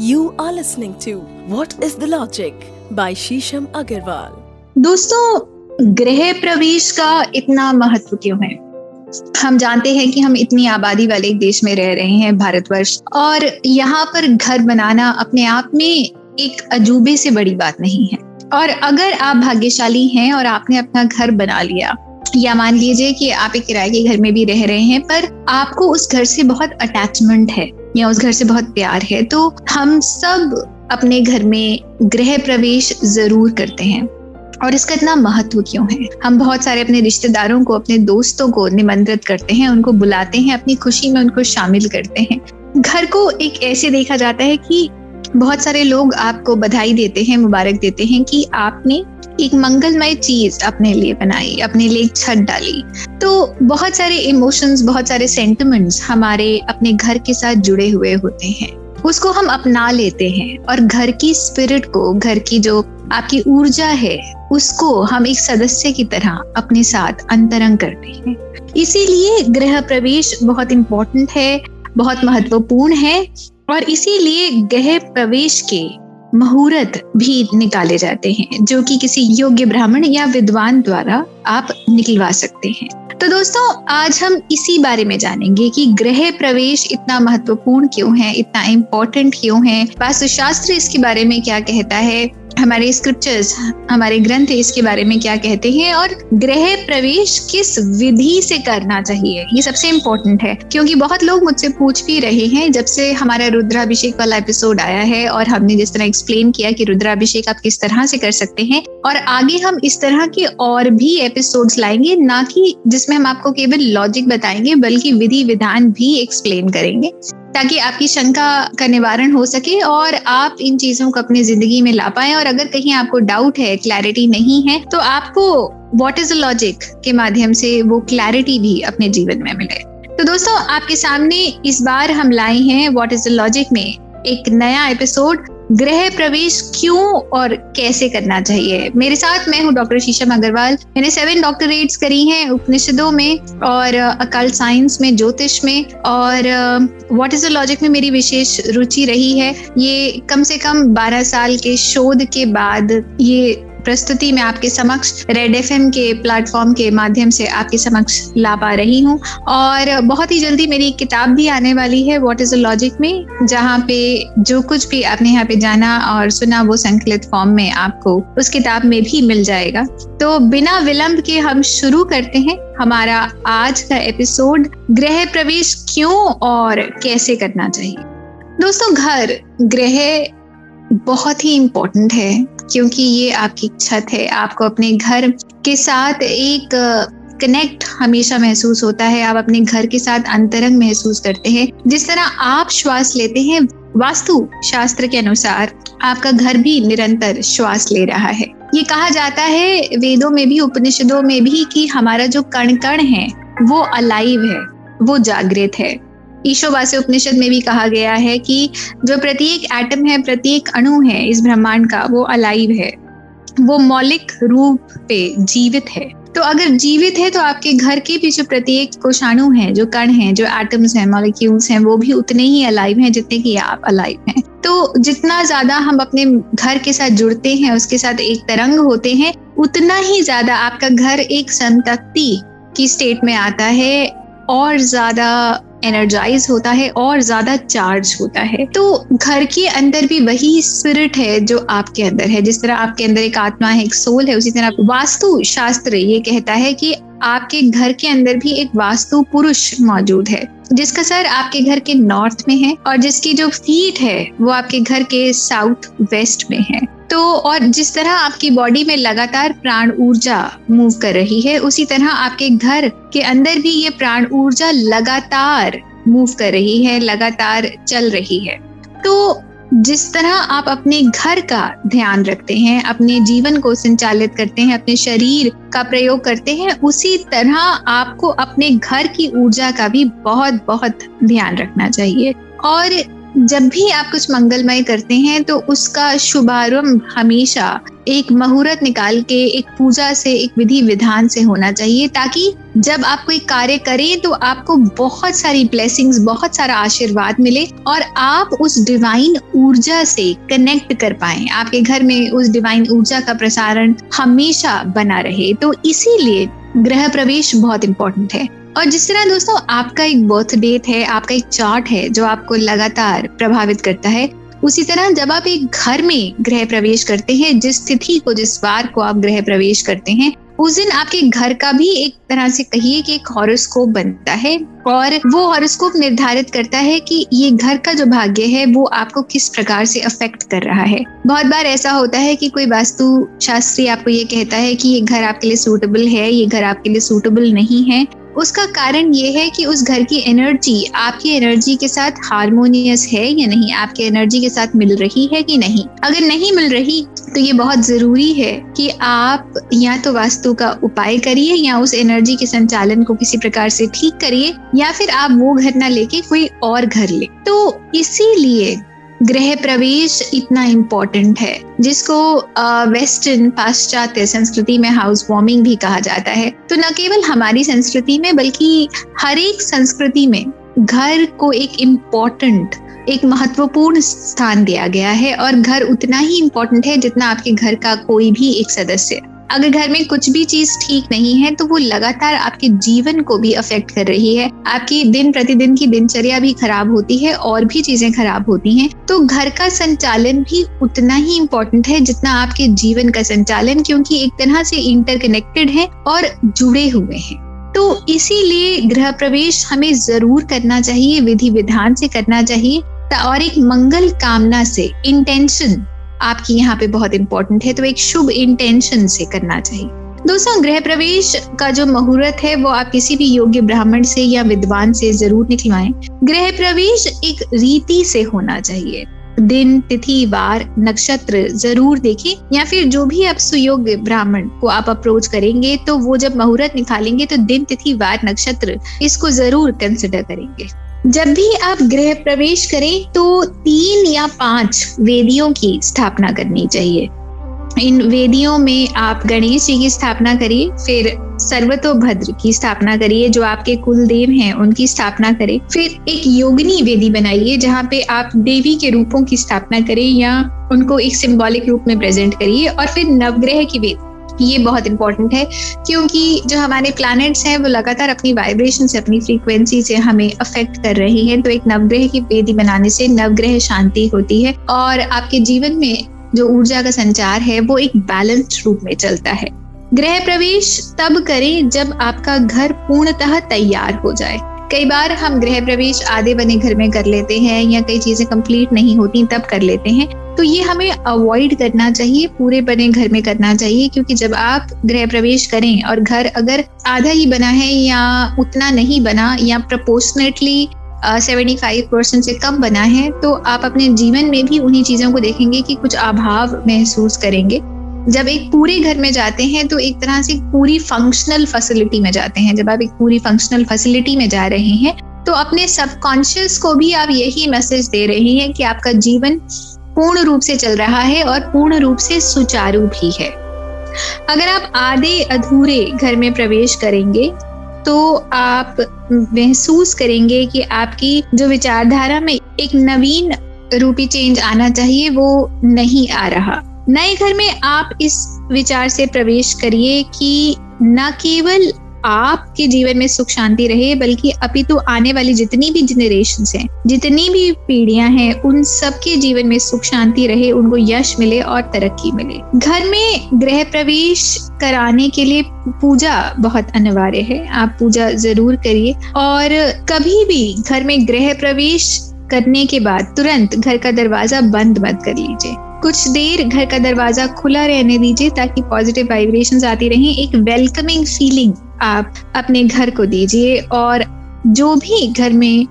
You are listening to What is the Logic by Shisham Agarwal. दोस्तों, गृह प्रवेश का इतना महत्व क्यों है? हम जानते हैं कि हम इतनी आबादी वाले एक देश में रह रहे हैं, भारतवर्ष, और यहाँ पर घर बनाना अपने आप में एक अजूबे से बड़ी बात नहीं है। और अगर आप भाग्यशाली हैं और आपने अपना घर बना लिया, या मान लीजिए कि आप एक किराए के घर में भी रह रहे हैं, पर आपको उस घर से बहुत अटैचमेंट है। या उस घर से बहुत प्यार है तो हम सब अपने घर में गृह प्रवेश ज़रूर करते हैं। और इसका इतना महत्व क्यों है? हम बहुत सारे अपने रिश्तेदारों को, अपने दोस्तों को निमंत्रित करते हैं, उनको बुलाते हैं, अपनी खुशी में उनको शामिल करते हैं। घर को एक ऐसे देखा जाता है कि बहुत सारे लोग आपको बधाई देते हैं, मुबारक देते हैं कि आपने एक मंगलमय चीज़ अपने लिए बनाई, अपने लिए छत डाली। तो बहुत सारे इमोशंस बहुत सारे सेंटिमेंट्स हमारे अपने घर के साथ जुड़े हुए होते हैं। उसको हम अपना लेते हैं और घर की स्पिरिट को, घर की जो आपकी ऊर्जा है, उसको हम एक सदस्य की तरह अपने साथ अंतरंग करते हैं। इसीलिए गृह प्रवेश बहुत इम्पोर्टेंट है, बहुत महत्वपूर्ण है। और इसीलिए गह प्रवेश के मुहूर्त भी निकाले जाते हैं, जो कि किसी योग्य ब्राह्मण या विद्वान द्वारा आप निकलवा सकते हैं। तो दोस्तों, आज हम इसी बारे में जानेंगे कि ग्रह प्रवेश इतना महत्वपूर्ण क्यों है, इतना इम्पोर्टेंट क्यों है? वास्तुशास्त्र इसके बारे में क्या कहता है? हमारे स्क्रिप्चर्स हमारे ग्रंथ इसके बारे में क्या कहते हैं और ग्रह प्रवेश किस विधि से करना चाहिए? ये सबसे इम्पोर्टेंट है, क्योंकि बहुत लोग मुझसे पूछ भी रहे हैं जब से हमारा रुद्राभिषेक वाला एपिसोड आया है और हमने जिस तरह एक्सप्लेन किया कि रुद्राभिषेक आप किस तरह से कर सकते हैं और आगे हम इस तरह के और भी एपिसोड्स लाएँगे, ना कि जिसमें हम आपको केवल लॉजिक बताएँगे, बल्कि विधि विधान भी एक्सप्लेन करेंगे। ताकि आपकी शंका का निवारण हो सके और आप इन चीज़ों को अपनी ज़िंदगी में ला पाए। और अगर कहीं आपको डाउट है क्लैरिटी नहीं है तो आपको वॉट इज़ अ लॉजिक के माध्यम से वो क्लैरिटी भी अपने जीवन में मिले। तो दोस्तों, आपके सामने इस बार हम लाए हैं वॉट इज़ द लॉजिक में एक नया एपिसोड गृह प्रवेश क्यों और कैसे करना चाहिए? मेरे साथ मैं हूँ डॉक्टर शीशम अग्रवाल। मैंने सेवन डॉक्टरेट्स करी हैं उपनिषदों में और अकाल साइंस में, ज्योतिष में और वॉट इज़ द लॉजिक में मेरी विशेष रुचि रही है। ये कम से कम 12 साल के शोध के बाद ये प्रस्तुति में आपके समक्ष रेड एफएम के प्लेटफॉर्म के माध्यम से आपके समक्ष ला पा रही हूँ। और बहुत ही जल्दी मेरी किताब भी आने वाली है वॉट इज़ द लॉजिक में, जहाँ पे जो कुछ भी आपने यहाँ पे जाना और सुना वो संकलित फॉर्म में आपको उस किताब में भी मिल जाएगा। तो बिना विलंब के हम शुरू करते हैं हमारा आज का एपिसोड गृह प्रवेश क्यों और कैसे करना चाहिए? दोस्तों, घर गृह बहुत ही इम्पोर्टेंट है। क्योंकि ये आपकी छत है। आपको अपने घर के साथ एक कनेक्ट हमेशा महसूस होता है। आप अपने घर के साथ अंतरंग महसूस करते हैं। जिस तरह आप श्वास लेते हैं, वास्तु शास्त्र के अनुसार आपका घर भी निरंतर श्वास ले रहा है। ये कहा जाता है वेदों में भी, उपनिषदों में भी कि हमारा जो कण कण है, वो अलाइव है, वो जागृत है। ईशोवास्य उपनिषद में भी कहा गया है कि जो प्रत्येक एटम है, प्रत्येक अणु है इस ब्रह्मांड का, वो अलाइव है। वो मौलिक रूप पे जीवित है। तो अगर जीवित है तो आपके घर के भी जो प्रत्येक कोषाणु हैं, जो कण हैं, जो एटम्स हैं मॉलिक्यूल्स हैं, वो भी उतने ही अलाइव हैं जितने कि आप अलाइव हैं। तो जितना ज़्यादा हम अपने घर के साथ जुड़ते हैं, उसके साथ एक तरंग होते हैं, उतना ही ज़्यादा आपका घर एक संतक्ति की स्टेट में आता है, और ज़्यादा एनर्जाइज होता है और ज़्यादा चार्ज होता है। तो घर के अंदर भी वही स्पिरिट है जो आपके अंदर है। जिस तरह आपके अंदर एक आत्मा है, एक सोल है, उसी तरह वास्तु शास्त्र ये कहता है कि आपके घर के अंदर भी एक वास्तु पुरुष मौजूद है, जिसका सर आपके घर के नॉर्थ में है और जिसकी जो फीट है, वो आपके घर के साउथ वेस्ट में है। तो और जिस तरह आपकी बॉडी में लगातार प्राण ऊर्जा मूव कर रही है, उसी तरह आपके घर के अंदर भी ये प्राण ऊर्जा लगातार मूव कर रही है, लगातार चल रही है। तो जिस तरह आप अपने घर का ध्यान रखते हैं, अपने जीवन को संचालित करते हैं, अपने शरीर का प्रयोग करते हैं, उसी तरह आपको अपने घर की ऊर्जा का भी बहुत बहुत ध्यान रखना चाहिए। और जब भी आप कुछ मंगलमय करते हैं तो उसका शुभारंभ हमेशा एक मुहूर्त निकाल के, एक पूजा से, एक विधि विधान से होना चाहिए, ताकि जब आप कोई कार्य करें तो आपको बहुत सारी ब्लेसिंग्स बहुत सारा आशीर्वाद मिले और आप उस डिवाइन ऊर्जा से कनेक्ट कर पाए। आपके घर में उस डिवाइन ऊर्जा का प्रसारण हमेशा बना रहे। तो इसीलिए ग्रह प्रवेश बहुत इंपॉर्टेंट है। और जिस तरह दोस्तों आपका एक बर्थ डेट है, आपका एक चार्ट है जो आपको लगातार प्रभावित करता है, उसी तरह जब आप एक घर में गृह प्रवेश करते हैं, जिस तिथि को, जिस बार को आप गृह प्रवेश करते हैं, उस दिन आपके घर का भी एक तरह से कहिए कि एक हॉरोस्कोप बनता है और वो हॉरोस्कोप निर्धारित करता है कि ये घर का जो भाग्य है, वो आपको किस प्रकार से अफेक्ट कर रहा है। बहुत बार ऐसा होता है कि कोई वास्तु शास्त्री आपको ये कहता है कि ये घर आपके लिए सूटेबल है, ये घर आपके लिए सूटेबल नहीं है उसका कारण ये है कि उस घर की एनर्जी आपकी एनर्जी के साथ हारमोनियस है या नहीं? आपकी एनर्जी के साथ मिल रही है कि नहीं? अगर नहीं मिल रही तो ये बहुत ज़रूरी है कि आप या तो वास्तु का उपाय करिए या उस एनर्जी के संचालन को किसी प्रकार से ठीक करिए या फिर आप वो घर ना लेके कोई और घर ले। तो इसीलिए गृह प्रवेश इतना इम्पोर्टेंट है, जिसको वेस्टर्न पाश्चात्य संस्कृति में हाउस वार्मिंग भी कहा जाता है। तो न केवल हमारी संस्कृति में, बल्कि हर एक संस्कृति में घर को एक इम्पोर्टेंट एक महत्वपूर्ण स्थान दिया गया है, और घर उतना ही इम्पोर्टेंट है जितना आपके घर का कोई भी एक सदस्य। अगर घर में कुछ भी चीज़ ठीक नहीं है तो वो लगातार आपके जीवन को भी अफेक्ट कर रही है। आपकी दिन प्रतिदिन की दिनचर्या भी खराब होती है और भी चीज़ें खराब होती हैं। तो घर का संचालन भी उतना ही इम्पोर्टेंट है जितना आपके जीवन का संचालन, क्योंकि एक तरह से इंटरकनेक्टेड है और जुड़े हुए हैं। तो इसीलिए गृह प्रवेश हमें ज़रूर करना चाहिए विधि विधान से करना चाहिए, और एक मंगल कामना से इंटेंशन आपकी यहाँ पे बहुत इंपॉर्टेंट है तो एक शुभ इंटेंशन से करना चाहिए। दोस्तों, गृह प्रवेश का जो मुहूर्त है, वो आप किसी भी योग्य ब्राह्मण से या विद्वान से ज़रूर निकलवाएँ। गृह प्रवेश एक रीति से होना चाहिए। दिन, तिथि, वार, नक्षत्र ज़रूर देखें, या फिर जो भी आप सुयोग्य ब्राह्मण को आप अप्रोच करेंगे तो वो जब मुहूर्त निकालेंगे तो दिन, तिथि, वार, नक्षत्र, इसको ज़रूर कंसिडर करेंगे। जब भी आप गृह प्रवेश करें तो तीन या पाँच वेदियों की स्थापना करनी चाहिए। इन वेदियों में आप गणेश जी की स्थापना करिए, फिर सर्वतोभद्र की स्थापना करिए, जो आपके कुल देव हैं, उनकी स्थापना करें। फिर एक योगिनी वेदी बनाइए, जहाँ पे आप देवी के रूपों की स्थापना करें या उनको एक सिंबॉलिक रूप में प्रेजेंट करिए, और फिर नवग्रह की वेदी ये बहुत इंपॉर्टेंट है, क्योंकि जो हमारे प्लैनेट्स हैं, वो लगातार अपनी वाइब्रेशन से, अपनी फ्रीक्वेंसी से हमें अफेक्ट कर रही हैं। तो एक नवग्रह की वेदी बनाने से नवग्रह शांति होती है और आपके जीवन में जो ऊर्जा का संचार है, वो एक बैलेंस्ड रूप में चलता है। गृह प्रवेश तब करें जब आपका घर पूर्णतः तैयार हो जाए। कई बार हम गृह प्रवेश आधे बने घर में कर लेते हैं या कई चीज़ें कंप्लीट नहीं होती, तब कर लेते हैं। तो ये हमें अवॉइड करना चाहिए, पूरे बने घर में करना चाहिए, क्योंकि जब आप गृह प्रवेश करें और घर अगर आधा ही बना है या उतना नहीं बना या प्रपोर्शनेटली सेवेंटी फाइव परसेंट से कम बना है तो आप अपने जीवन में भी उन्हीं चीज़ों को देखेंगे कि कुछ अभाव महसूस करेंगे। जब एक पूरे घर में जाते हैं तो एक तरह से पूरी फंक्शनल फैसिलिटी में जाते हैं। जब आप एक पूरी फंक्शनल फैसिलिटी में जा रहे हैं तो अपने सबकॉन्शियस को भी आप यही मैसेज दे रहे हैं कि आपका जीवन पूर्ण रूप से चल रहा है और पूर्ण रूप से सुचारू भी है। अगर आप आधे अधूरे घर में प्रवेश करेंगे तो आप महसूस करेंगे कि आपकी जो विचारधारा में एक नवीन रूपी चेंज आना चाहिए, वो नहीं आ रहा। नए घर में आप इस विचार से प्रवेश करिए कि न केवल आपके जीवन में सुख शांति रहे, बल्कि अपितु आने वाली जितनी भी जनरेशन हैं, जितनी भी पीढ़ियाँ हैं, उन सबके जीवन में सुख शांति रहे, उनको यश मिले और तरक्की मिले। घर में गृह प्रवेश कराने के लिए पूजा बहुत अनिवार्य है। आप पूजा ज़रूर करिए। और कभी भी घर में गृह प्रवेश करने के बाद तुरंत घर का दरवाज़ा बंद मत कर लीजिए। कुछ देर घर का दरवाज़ा खुला रहने दीजिए ताकि पॉजिटिव वाइब्रेशंस आती रहें। एक वेलकमिंग फीलिंग आप अपने घर को दीजिए और जो भी घर में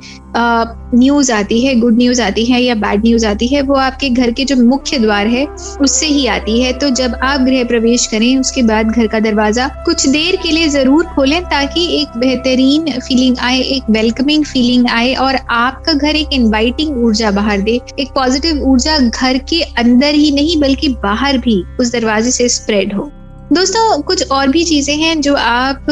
न्यूज़ आती है गुड न्यूज़ आती है या बैड न्यूज़ आती है, वो आपके घर के जो मुख्य द्वार है, उससे ही आती है। तो जब आप गृह प्रवेश करें, उसके बाद घर का दरवाज़ा कुछ देर के लिए ज़रूर खोलें ताकि एक बेहतरीन फीलिंग आए, एक वेलकमिंग फीलिंग आए और आपका घर एक इनवाइटिंग ऊर्जा बाहर दे। एक पॉजिटिव ऊर्जा घर के अंदर ही नहीं, बल्कि बाहर भी उस दरवाजे से स्प्रेड हो। दोस्तों, कुछ और भी चीज़ें हैं जो आप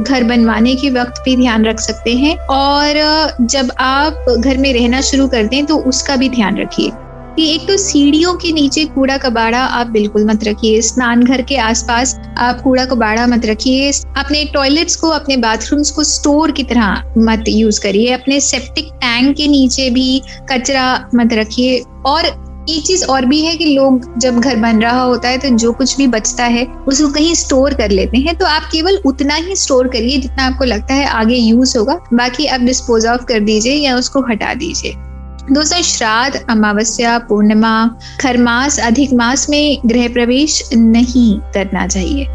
घर बनवाने के वक्त भी ध्यान रख सकते हैं और जब आप घर में रहना शुरू कर दें तो उसका भी ध्यान रखिए। कि एक तो सीढ़ियों के नीचे कूड़ा कबाड़ा आप बिल्कुल मत रखिए, स्नान घर के आसपास आप कूड़ा कबाड़ा मत रखिए, अपने टॉयलेट्स को, अपने बाथरूम्स को स्टोर की तरह मत यूज़ करिए, अपने सेप्टिक टैंक के नीचे भी कचरा मत रखिए और एक चीज़ और भी है कि लोग जब घर बन रहा होता है तो जो कुछ भी बचता है, उसको कहीं स्टोर कर लेते हैं। तो आप केवल उतना ही स्टोर करिए जितना आपको लगता है आगे यूज़ होगा। बाकी आप डिस्पोज ऑफ़ कर दीजिए या उसको हटा दीजिए। दोस्तों, श्राद्ध, अमावस्या, पूर्णिमा खरमास अधिक मास में गृह प्रवेश नहीं करना चाहिए।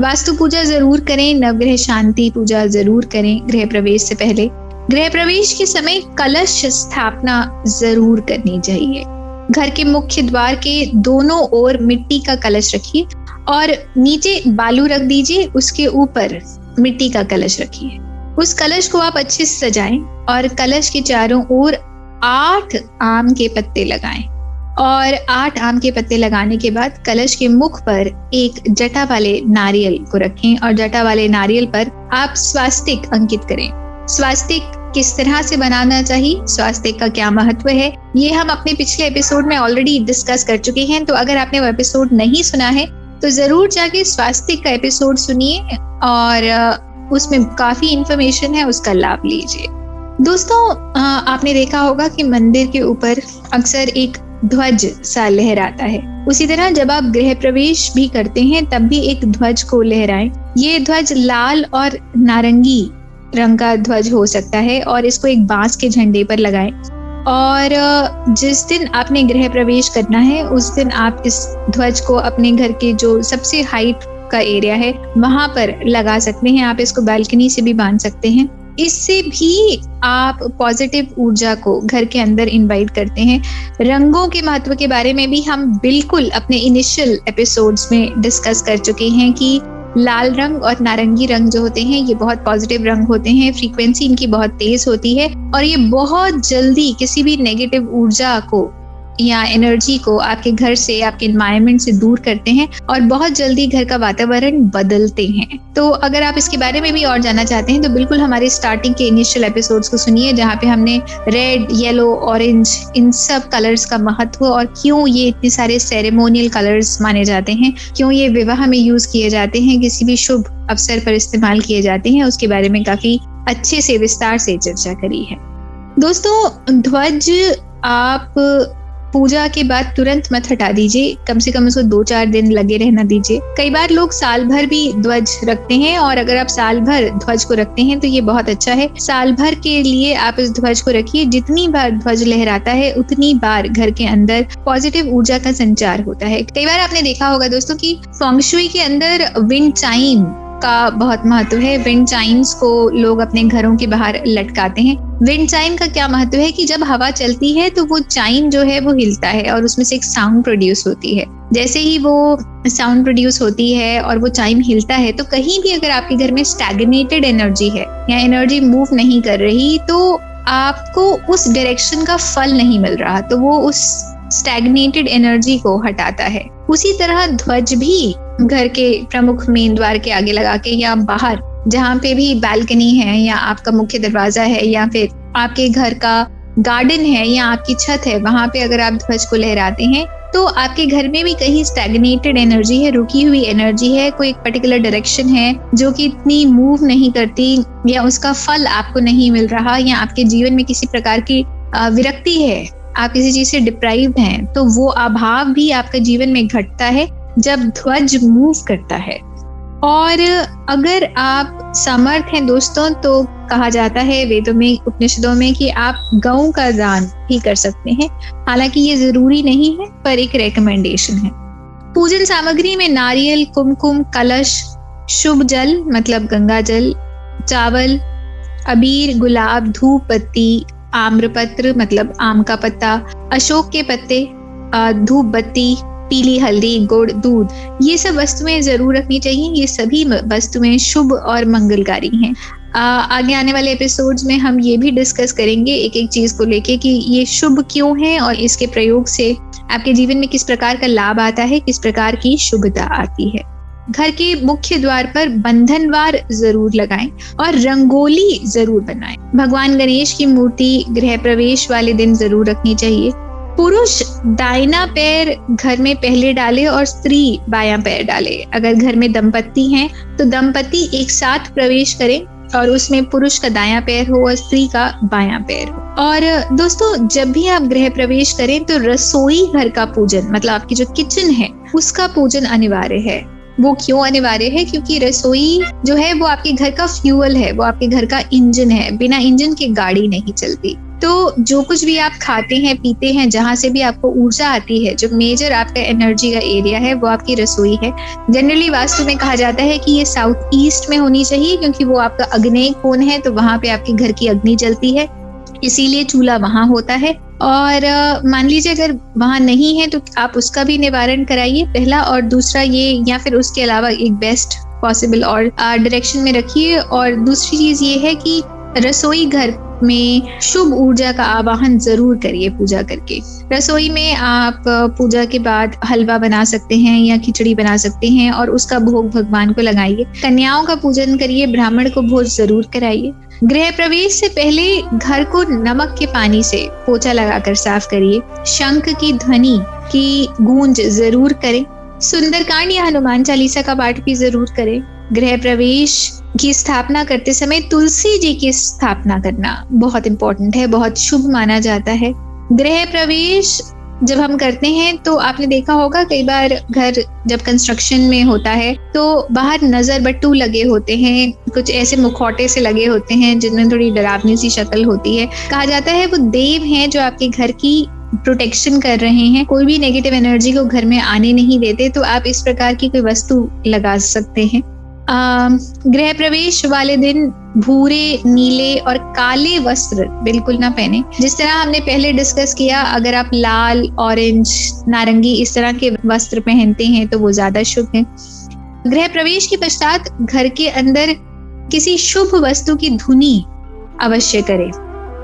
वास्तु पूजा ज़रूर करें, नवग्रह शांति पूजा ज़रूर करें गृह प्रवेश से पहले। गृह प्रवेश के समय कलश स्थापना ज़रूर करनी चाहिए। घर के मुख्य द्वार के दोनों ओर मिट्टी का कलश रखिए और नीचे बालू रख दीजिए, उसके ऊपर मिट्टी का कलश रखिए। उस कलश को आप अच्छे से सजाएँ और कलश के चारों ओर आठ आम के पत्ते लगाएँ। और आठ आम के पत्ते लगाने के बाद कलश के मुख पर एक जटा वाले नारियल को रखें और जटा वाले नारियल पर आप स्वास्तिक अंकित करें। स्वास्तिक किस तरह से बनाना चाहिए, स्वास्थ्य का क्या महत्व है, ये हम अपने पिछले एपिसोड में ऑलरेडी डिस्कस कर चुके हैं। तो अगर आपने वो एपिसोड नहीं सुना है तो ज़रूर जाके स्वास्थ्य का एपिसोड सुनिए और उसमें काफ़ी इंफॉर्मेशन है, उसका लाभ लीजिए। दोस्तों आपने देखा होगा कि मंदिर के ऊपर अक्सर एक ध्वज सा लहराता है। उसी तरह जब आप गृह प्रवेश भी करते हैं, तब भी एक ध्वज को लहराएँ। ये ध्वज लाल और नारंगी रंग का ध्वज हो सकता है और इसको एक बाँस के झंडे पर लगाएँ। और जिस दिन आपने गृह प्रवेश करना है, उस दिन आप इस ध्वज को अपने घर के जो सबसे हाइट का एरिया है, वहाँ पर लगा सकते हैं। आप इसको बालकनी से भी बाँध सकते हैं। इससे भी आप पॉजिटिव ऊर्जा को घर के अंदर इनवाइट करते हैं। रंगों के महत्व के बारे में भी हम बिल्कुल अपने इनिशियल एपिसोड्स में डिस्कस कर चुके हैं कि लाल रंग और नारंगी रंग जो होते हैं, ये बहुत पॉजिटिव रंग होते हैं फ्रीक्वेंसी इनकी बहुत तेज होती है और ये बहुत जल्दी किसी भी नेगेटिव ऊर्जा को या एनर्जी को आपके घर से, आपके इन्वायरमेंट से दूर करते हैं और बहुत जल्दी घर का वातावरण बदलते हैं। तो अगर आप इसके बारे में भी और जानना चाहते हैं तो बिल्कुल हमारे स्टार्टिंग के इनिशियल एपिसोड्स को सुनिए, जहाँ पे हमने रेड येलो ऑरेंज इन सब कलर्स का महत्व और क्यों ये इतने सारे सेरेमोनियल कलर्स माने जाते हैं, क्यों ये विवाह में यूज़ किए जाते हैं, किसी भी शुभ अवसर पर इस्तेमाल किए जाते हैं, उसके बारे में काफ़ी अच्छे से विस्तार से चर्चा करी है। दोस्तों, ध्वज आप पूजा के बाद तुरंत मत हटा दीजिए। कम से कम उसको दो चार दिन लगे रहना दीजिए। कई बार लोग साल भर भी ध्वज रखते हैं और अगर आप साल भर ध्वज को रखते हैं तो ये बहुत अच्छा है। साल भर के लिए आप इस ध्वज को रखिए। जितनी बार ध्वज लहराता है, उतनी बार घर के अंदर पॉजिटिव ऊर्जा का संचार होता है। कई बार आपने देखा होगा दोस्तों की फोंगशुई के अंदर विंड चाइम का बहुत महत्व है। विंड चाइम्स को लोग अपने घरों के बाहर लटकाते हैं। विंड चाइम का क्या महत्व है कि जब हवा चलती है तो वो चाइम जो है वो हिलता है और उसमें से एक साउंड प्रोड्यूस होती है। जैसे ही वो साउंड प्रोड्यूस होती है और वो चाइम हिलता है तो कहीं भी अगर आपके घर में स्टैगनेटेड एनर्जी है या एनर्जी मूव नहीं कर रही तो आपको उस डायरेक्शन का फल नहीं मिल रहा तो वो उस स्टैगनेटेड एनर्जी को हटाता है। उसी तरह ध्वज भी घर के प्रमुख मेन द्वार के आगे लगा के या बाहर, जहाँ पे भी बालकनी है या आपका मुख्य दरवाज़ा है या फिर आपके घर का गार्डन है या आपकी छत है, वहाँ पे अगर आप ध्वज को लहराते हैं तो आपके घर में भी कहीं स्टैगनेटेड एनर्जी है, रुकी हुई एनर्जी है, कोई एक पर्टिकुलर डायरेक्शन है जो कि इतनी मूव नहीं करती या उसका फल आपको नहीं मिल रहा या आपके जीवन में किसी प्रकार की विरक्ति है, आप किसी चीज़ से डिप्राइव हैं तो वो अभाव भी आपके जीवन में घटता है जब ध्वज मूव करता है। और अगर आप समर्थ हैं दोस्तों तो कहा जाता है वेदों में, उपनिषदों में कि आप गऊ का दान भी कर सकते हैं। हालाँकि ये ज़रूरी नहीं है, पर एक रेकमेंडेशन है। पूजन सामग्री में नारियल, कुमकुम, कलश, शुभ जल मतलब गंगा जल, चावल, अबीर, गुलाब धूप पत्ती आम्रपत्र मतलब आम का पत्ता, अशोक के पत्ते धूप बत्ती पीली, हल्दी, गुड़, दूध। ये सब वस्तुएँ ज़रूर रखनी चाहिए। ये सभी वस्तुएँ शुभ और मंगलकारी हैं। आगे आने वाले एपिसोड्स में हम ये भी डिस्कस करेंगे एक एक चीज़ को लेके कि ये शुभ क्यों है और इसके प्रयोग से आपके जीवन में किस प्रकार का लाभ आता है, किस प्रकार की शुभता आती है। घर के मुख्य द्वार पर बंधनवार ज़रूर लगाएँ और रंगोली ज़रूर बनाएँ। भगवान गणेश की मूर्ति, गृह प्रवेश वाले दिन ज़रूर रखनी चाहिए। पुरुष दाइना पैर घर में पहले डाले और स्त्री बाया पैर डाले। अगर घर में दंपत्ति हैं तो दंपति एक साथ प्रवेश करें और उसमें पुरुष का दाया पैर हो और स्त्री का बाया पैर हो। और दोस्तों, जब भी आप गृह प्रवेश करें तो रसोई घर का पूजन मतलब आपकी जो किचन है, उसका पूजन अनिवार्य है। वो क्यों अनिवार्य है? क्योंकि रसोई जो है, वो आपके घर का फ्यूअल है, वो आपके घर का इंजन है। बिना इंजन के गाड़ी नहीं चलती। तो जो कुछ भी आप खाते हैं, पीते हैं, जहाँ से भी आपको ऊर्जा आती है, जो मेजर आपका एनर्जी का एरिया है, वो आपकी रसोई है। जनरली वास्तु में कहा जाता है कि ये साउथ ईस्ट में होनी चाहिए, क्योंकि वो आपका अग्नि कोण है तो वहाँ पे आपके घर की अग्नि जलती है। इसीलिए चूल्हा वहाँ होता है। और मान लीजिए अगर वहाँ नहीं है तो आप उसका भी निवारण कराइए। पहला और दूसरा ये, या फिर उसके अलावा एक बेस्ट पॉसिबल और डायरेक्शन में रखिए। और दूसरी चीज़ ये है कि रसोई घर में शुभ ऊर्जा का आवाहन ज़रूर करिए पूजा करके। रसोई में आप पूजा के बाद हलवा बना सकते हैं या खिचड़ी बना सकते हैं और उसका भोग भगवान को लगाइए। कन्याओं का पूजन करिए, ब्राह्मण को भोज ज़रूर कराइए। गृह प्रवेश से पहले घर को नमक के पानी से पोछा लगाकर साफ़ करिए। शंख की ध्वनि की गूंज ज़रूर करें। सुंदरकांड या हनुमान चालीसा का पाठ भी ज़रूर करें। गृह प्रवेश की स्थापना करते समय तुलसी जी की स्थापना करना बहुत इंपॉर्टेंट है, बहुत शुभ माना जाता है। गृह प्रवेश जब हम करते हैं तो आपने देखा होगा कई बार घर जब कंस्ट्रक्शन में होता है तो बाहर नज़र बट्टू लगे होते हैं, कुछ ऐसे मुखौटे से लगे होते हैं जिनमें थोड़ी डरावनी सी शक्ल होती है। कहा जाता है वो देव हैं जो आपके घर की प्रोटेक्शन कर रहे हैं। कोई भी नेगेटिव एनर्जी को घर में आने नहीं देते तो आप इस प्रकार की कोई वस्तु लगा सकते हैं। गृह प्रवेश वाले दिन भूरे, नीले और काले वस्त्र बिल्कुल ना पहने। जिस तरह हमने पहले डिस्कस किया, अगर आप लाल ऑरेंज नारंगी इस तरह के वस्त्र पहनते हैं तो वो ज़्यादा शुभ है। गृह प्रवेश के पश्चात घर के अंदर किसी शुभ वस्तु की धुनी अवश्य करें।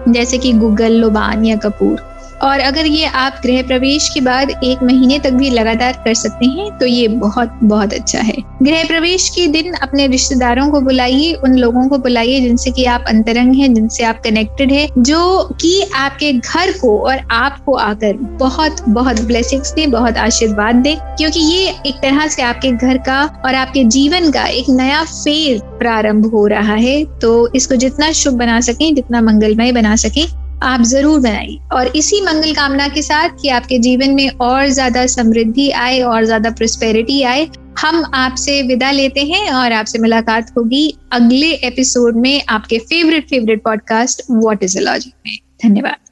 जैसे कि गुगल, लोबान या कपूर। और अगर ये आप गृह प्रवेश के बाद एक महीने तक भी लगातार कर सकते हैं तो ये बहुत बहुत अच्छा है। गृह प्रवेश के दिन अपने रिश्तेदारों को बुलाइए, उन लोगों को बुलाइए जिनसे कि आप अंतरंग हैं, जिनसे आप कनेक्टेड है, जो कि आपके घर को और आपको आकर बहुत बहुत ब्लेसिंग्स दे, बहुत आशीर्वाद दे, क्योंकि ये एक तरह से आपके घर का और आपके जीवन का एक नया फ़ेज़ प्रारंभ हो रहा है। तो इसको जितना शुभ बना सकें, जितना मंगलमय बना सकें आप ज़रूर बनाइए। और इसी मंगल कामना के साथ कि आपके जीवन में और ज़्यादा समृद्धि आए और ज़्यादा प्रोस्पेरिटी आए, हम आपसे विदा लेते हैं और आपसे मुलाकात होगी अगले एपिसोड में आपके favourite favourite podcast what is logic में। धन्यवाद।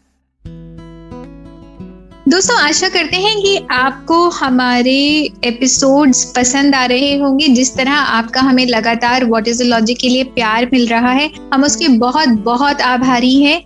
दोस्तों आशा करते हैं कि आपको हमारे एपिसोड्स पसंद आ रहे होंगे। जिस तरह आपका हमें लगातार व्हाट इज़ द लॉजिक के लिए प्यार मिल रहा है हम उसके बहुत बहुत आभारी हैं।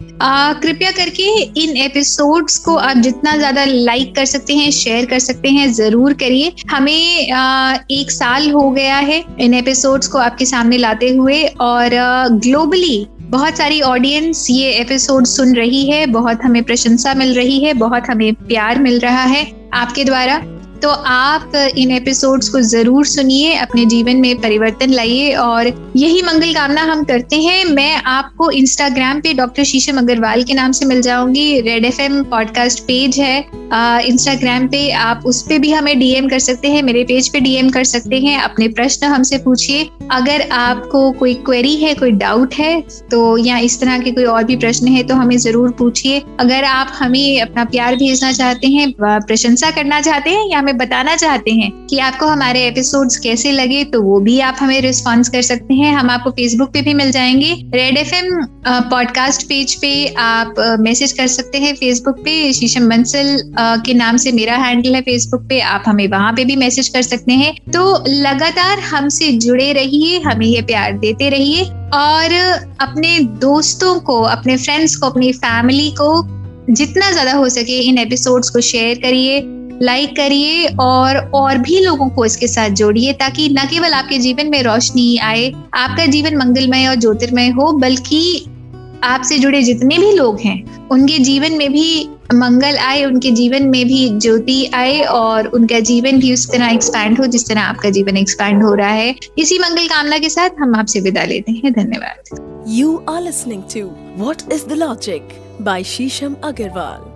कृपया करके इन एपिसोड्स को आप जितना ज़्यादा लाइक कर सकते हैं शेयर कर सकते हैं ज़रूर करिए। हमें आ, एक साल हो गया है इन एपिसोड्स को आपके सामने लाते हुए और ग्लोबली बहुत सारी ऑडियंस ये एपिसोड सुन रही है, बहुत हमें प्रशंसा मिल रही है, बहुत हमें प्यार मिल रहा है आपके द्वारा। तो आप इन एपिसोड्स को ज़रूर सुनिए, अपने जीवन में परिवर्तन लाइए और यही मंगल कामना हम करते हैं। मैं आपको इंस्टाग्राम पे डॉक्टर शीशम अग्रवाल के नाम से मिल जाऊँगी। Red F M podcast page है। इंस्टाग्राम पे आप उस पे भी हमें डीएम कर सकते हैं, मेरे पेज पे डीएम कर सकते हैं, अपने प्रश्न हमसे पूछिए। अगर आपको कोई क्वेरी है, कोई डाउट है तो या इस तरह के कोई और भी प्रश्न है तो हमें ज़रूर पूछिए। अगर आप हमें अपना प्यार भेजना चाहते हैं प्रशंसा करना चाहते हैं, या हमें बताना चाहते हैं कि आपको हमारे एपिसोड्स कैसे लगे तो वो भी आप हमें रिस्पॉन्स कर सकते हैं। हम आपको फेसबुक पे भी मिल जाएँगे। Red F M podcast page पे आप मैसेज कर सकते हैं फेसबुक पे। शीशम बंसल के नाम से मेरा हैंडल है फेसबुक पे, आप हमें वहाँ पे भी मैसेज कर सकते हैं। तो लगातार हमसे जुड़े रहिए, हमें ये प्यार देते रहिए और अपने दोस्तों को, अपने फ्रेंड्स को, अपनी फैमिली को जितना ज़्यादा हो सके इन एपिसोड्स को शेयर करिए लाइक करिए और और भी लोगों को इसके साथ जोड़िए ताकि न केवल आपके जीवन में रोशनी आए, आपका जीवन मंगलमय और ज्योतिर्मय हो, बल्कि आपसे जुड़े जितने भी लोग हैं, उनके जीवन में भी मंगल आए, उनके जीवन में भी ज्योति आए और उनका जीवन भी उस तरह एक्सपैंड हो जिस तरह आपका जीवन एक्सपैंड हो रहा है। इसी मंगल कामना के साथ हम आपसे विदा लेते हैं। धन्यवाद। You are listening to what is the logic by Shisham Agarwal